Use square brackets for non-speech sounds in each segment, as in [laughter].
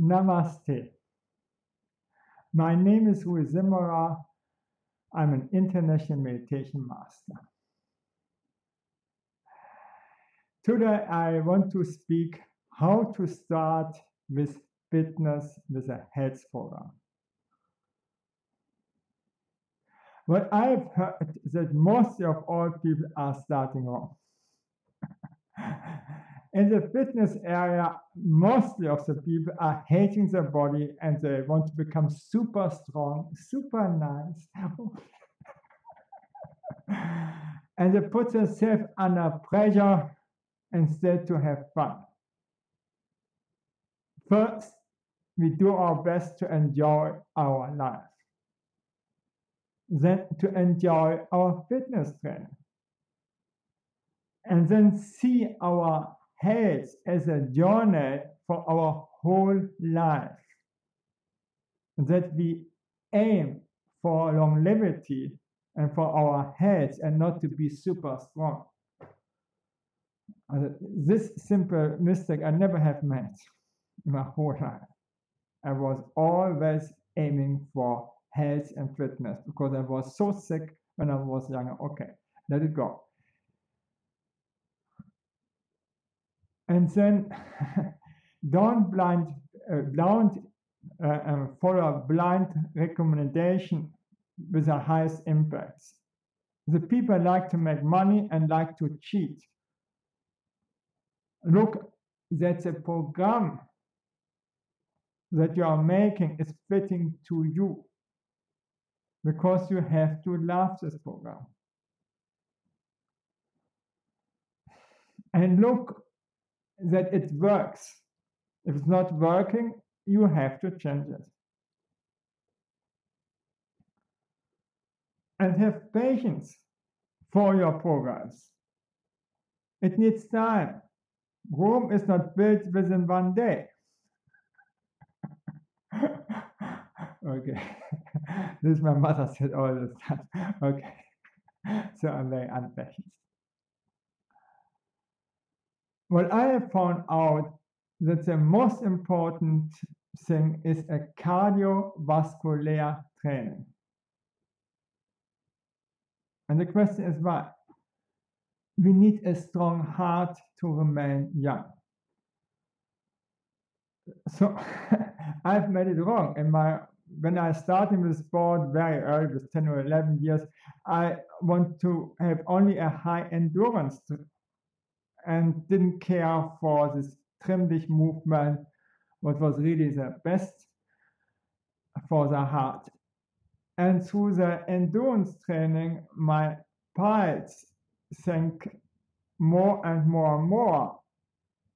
Namaste. My name is Zimmerer. I'm an international meditation master. Today I want to speak how to start with fitness with a health program. What I've heard that most of all people are starting wrong. [laughs] In the fitness area, mostly of the people are hating their body and they want to become super strong, super nice. [laughs] and they put themselves under pressure instead to have fun. First, we do our best to enjoy our life. Then to enjoy our fitness training. And then see our health as a journey for our whole life. That we aim for longevity and for our health and not to be super strong. Uh, this simple mistake I never have made in my whole life. I was always aiming for health and fitness because I was so sick when I was younger. Okay, let it go. And then [laughs] don't blind uh, don't uh, uh, follow blind recommendation with the highest impacts. The people like to make money and like to cheat. Look, that the program that you are making is fitting to you because you have to love this program. And look that it works. If it's not working, you have to change it. And have patience for your progress. It needs time. Rome is not built within one day. [laughs] okay. [laughs] this my mother said all the time. [laughs] Okay. So I'm very impatient. What I have found out that the most important thing is a cardiovascular training. And the question is why? We need a strong heart to remain young. So [laughs] I've made it wrong. In my when I started with sport very early, with 10 or 11 years, I want to have only a high endurance and didn't care for this Trimm-dich movement, what was really the best for the heart. And through the endurance training, my pulse sank more and more and more.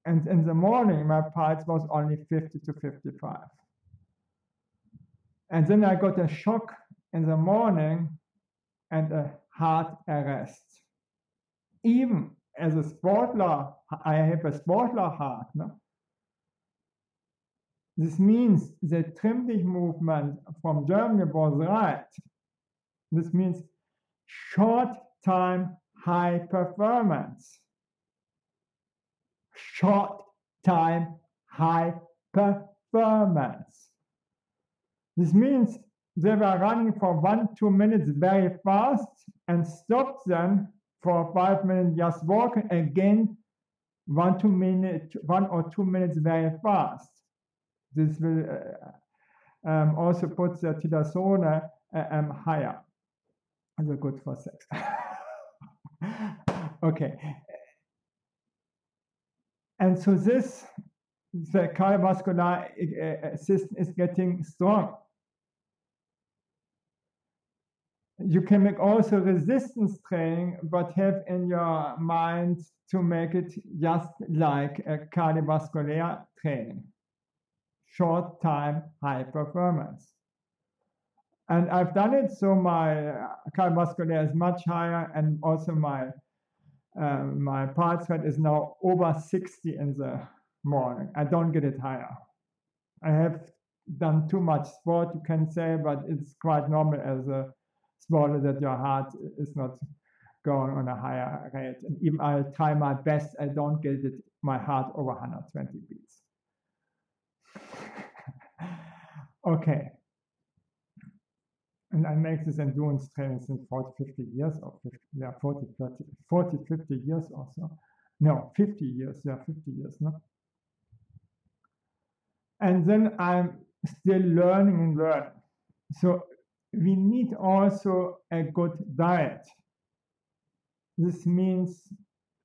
And in the morning, my pulse was only 50 to 55. And then I got a shock in the morning and a heart arrest. Even as a sportler, I have a sportler heart. No? This means the Trimm-dich movement from Germany was right. This means short time high performance. Short time high performance. This means they were running for one, two minutes very fast and stopped them for five minutes just walking again one two minute one or two minutes very fast. This will uh, um, also put the testosterone uh, um, higher. Also good for sex. [laughs] Okay. And so this the cardiovascular uh, system is getting strong you can make also resistance training, but have in your mind to make it just like a cardiovascular training. Short time, high performance. And I've done it so my cardiovascular is much higher and also my um, my pulse rate is now over 60 in the morning. I don't get it higher. I have done too much sport, you can say, but it's quite normal as a smaller that your heart is not going on a higher rate. And even I try my best, I don't get it, my heart over 120 beats. [laughs] Okay. And I make this endurance training since 40, 50 years or 50, yeah, 40, 30, 40, 50 years or so. No, 50 years, yeah, 50 years, no? And then I'm still learning and learning. So we need also a good diet. This means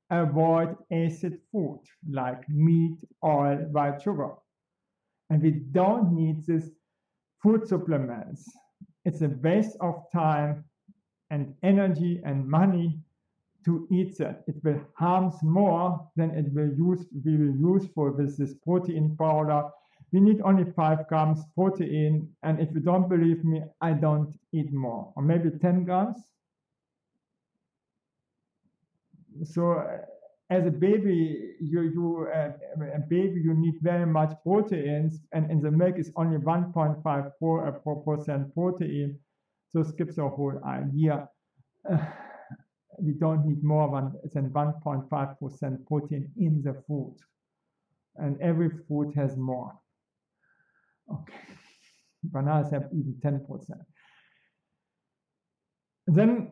avoid acid food like meat, oil, white sugar. And we don't need these food supplements. It's a waste of time and energy and money to eat that. It will harm more than it will use we will use for with this protein powder. We need only five grams protein, and if you don't believe me, I don't eat more, or maybe 10 grams. So uh, as a baby, you you uh, a baby you need very much proteins, and in the milk is only 1.5 percent protein. So skips the whole idea. Uh, we don't need more than 1.5 percent protein in the food, and every food has more. Okay, bananas have even 10 percent. Then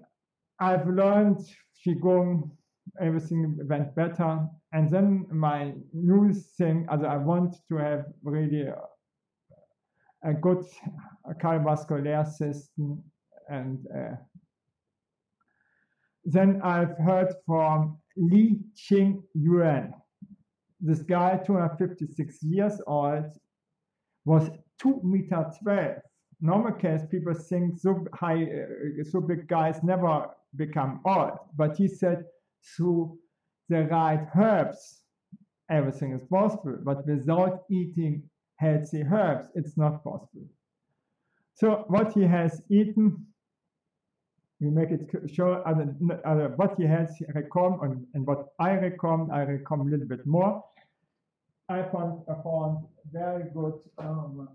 I've learned Qigong everything went better. And then my new thing, as I want to have really a, a good cardiovascular system. And uh, then I've heard from Li Qing Yuan. This guy, 256 years old, was 2 meter 12. Normal case, people think so high, uh, so big guys never become old. But he said through the right herbs, everything is possible. But without eating healthy herbs, it's not possible. So what he has eaten, we make it sure what he has recommend and, and, what I recommend, I recommend a little bit more. I found, I found very good um,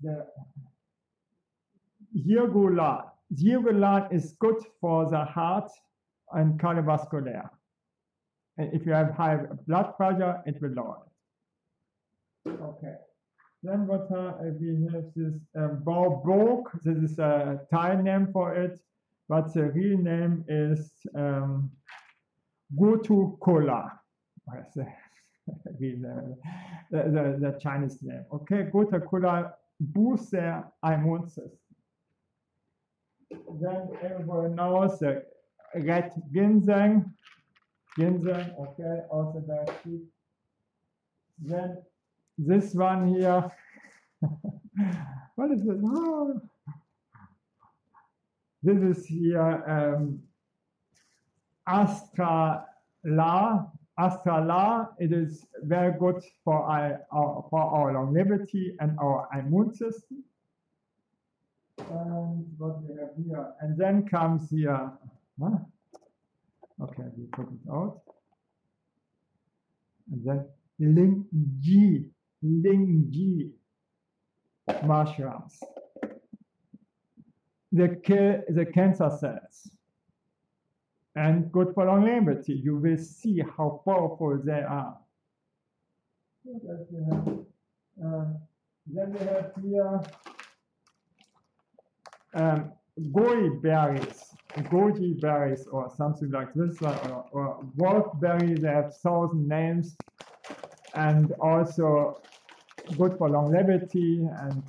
the Jiaogulan. Jiaogulan is good for the heart and cardiovascular. And if you have high blood pressure, it will lower it. Okay. Then what uh, we have this um, Baobok. This is a Thai name for it, but the real name is um, Gotu Kola. [laughs] the, the, the, the Chinese name. Okay, Gotu Kola boosts their immune system. Then everyone knows that red ginseng, ginseng, okay, also very cheap. Then this one here, [laughs] what is this? Oh. This is here um, Astrala. Astrala, it is very good for our, our, for our longevity and our immune system. And what we have here, and then comes here Huh? Okay, we put it out. And then Ling G, Lingzhi mushrooms. They kill the cancer cells and good for longevity. You will see how powerful they are. Uh, then we have here um, goji berries goji berries or something like this or, or wolfberry, they have thousand names, and also good for longevity. And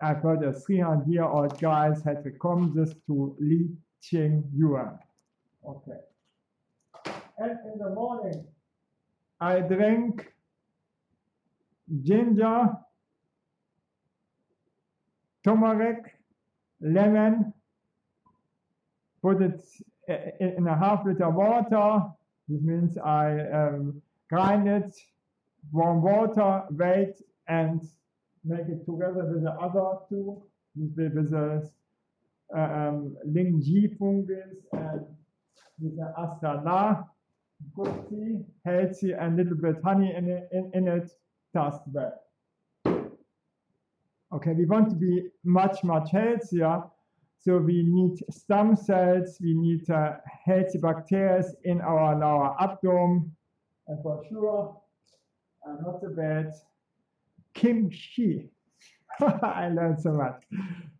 I've heard a 300 year old guy had recommended this to Li Qing Yuan. Okay. And in the morning, I drink ginger, turmeric, lemon, put it in a half liter water. This means I um, grind it, warm water, wait, and make it together with the other two, with the um, Lingzhi fungus and with the Astana. Good tea, healthy, and a little bit honey in it, in, in it, taste well. Okay, we want to be much, much healthier. So we need stem cells, we need uh, healthy bacteria in our lower abdomen, and for sure, uh, not so bad, kimchi. [laughs] I learned so much.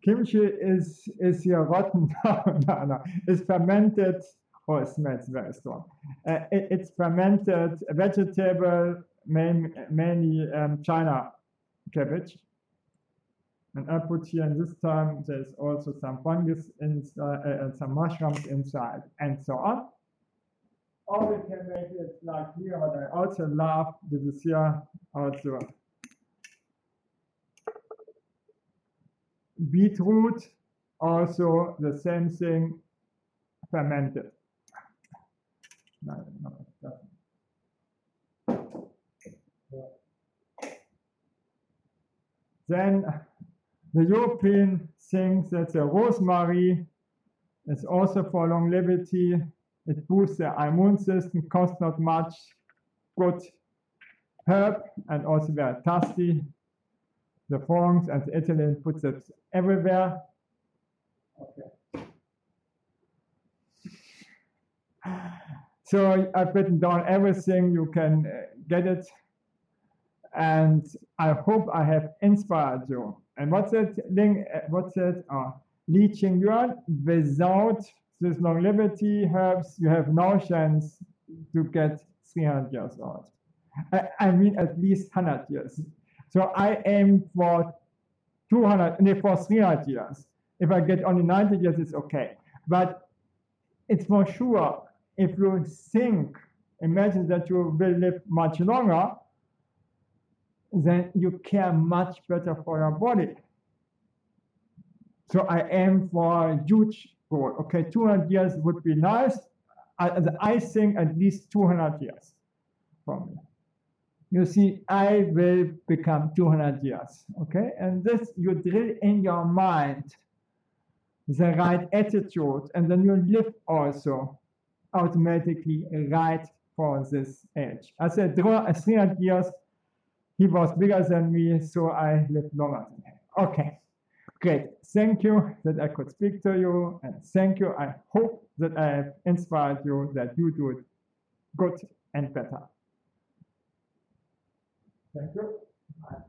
Kimchi is is here rotten. no, no, no. It's fermented. Oh, it smells very strong. Uh, it, it's fermented vegetable, main, mainly um, China cabbage. And I put here in this time, there's also some fungus inside, uh, and some mushrooms inside, and so on. Or we can make it like here, what I also love, this is here also beetroot, also the same thing, fermented. No, no, doesn't. Then the European thinks that the rosemary is also for longevity. It boosts the immune system, costs not much, good herb, and also very tasty. The Franks and the Italian puts it everywhere. Okay. So I've written down everything. You can uh, get it. And I hope I have inspired you. And what's that thing? uh, What's that? Uh, Li Qingyuan, without this longevity herbs, you have no chance to get 300 years old. I, I mean, at least 100 years. So I aim for 200, no, for 300 years. If I get only 90 years, it's okay. But it's for sure, if you think, imagine that you will live much longer, then you care much better for your body. So I aim for a huge goal. Okay, 200 years would be nice. I, I think at least 200 years for me. You see, I will become 200 years. Okay, and this you drill in your mind the right attitude, and then you live also automatically right for this age. I said, draw 300 years. He was bigger than me, so I lived longer than him. Okay. Great. Thank you that I could speak to you. And thank you. I hope that I have inspired you that you do it good and better. Thank you.